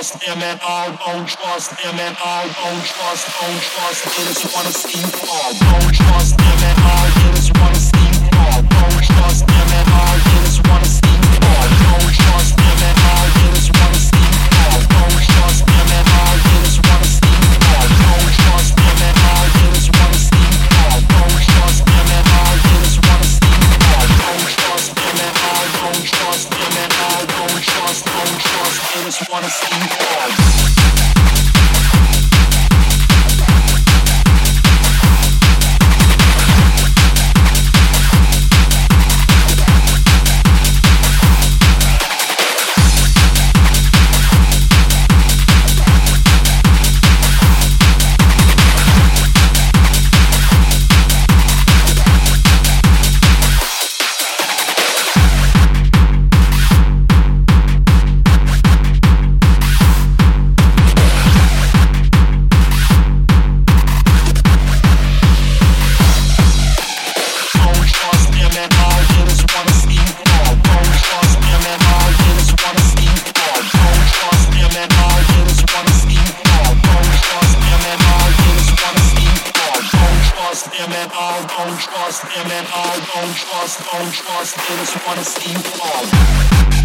trust him and I don't trust him and I don't trust, don't trust, doesn't wanna see you fall. Don't trust him. don't trust him and I don't trust, don't trust, they just wanna see you fall.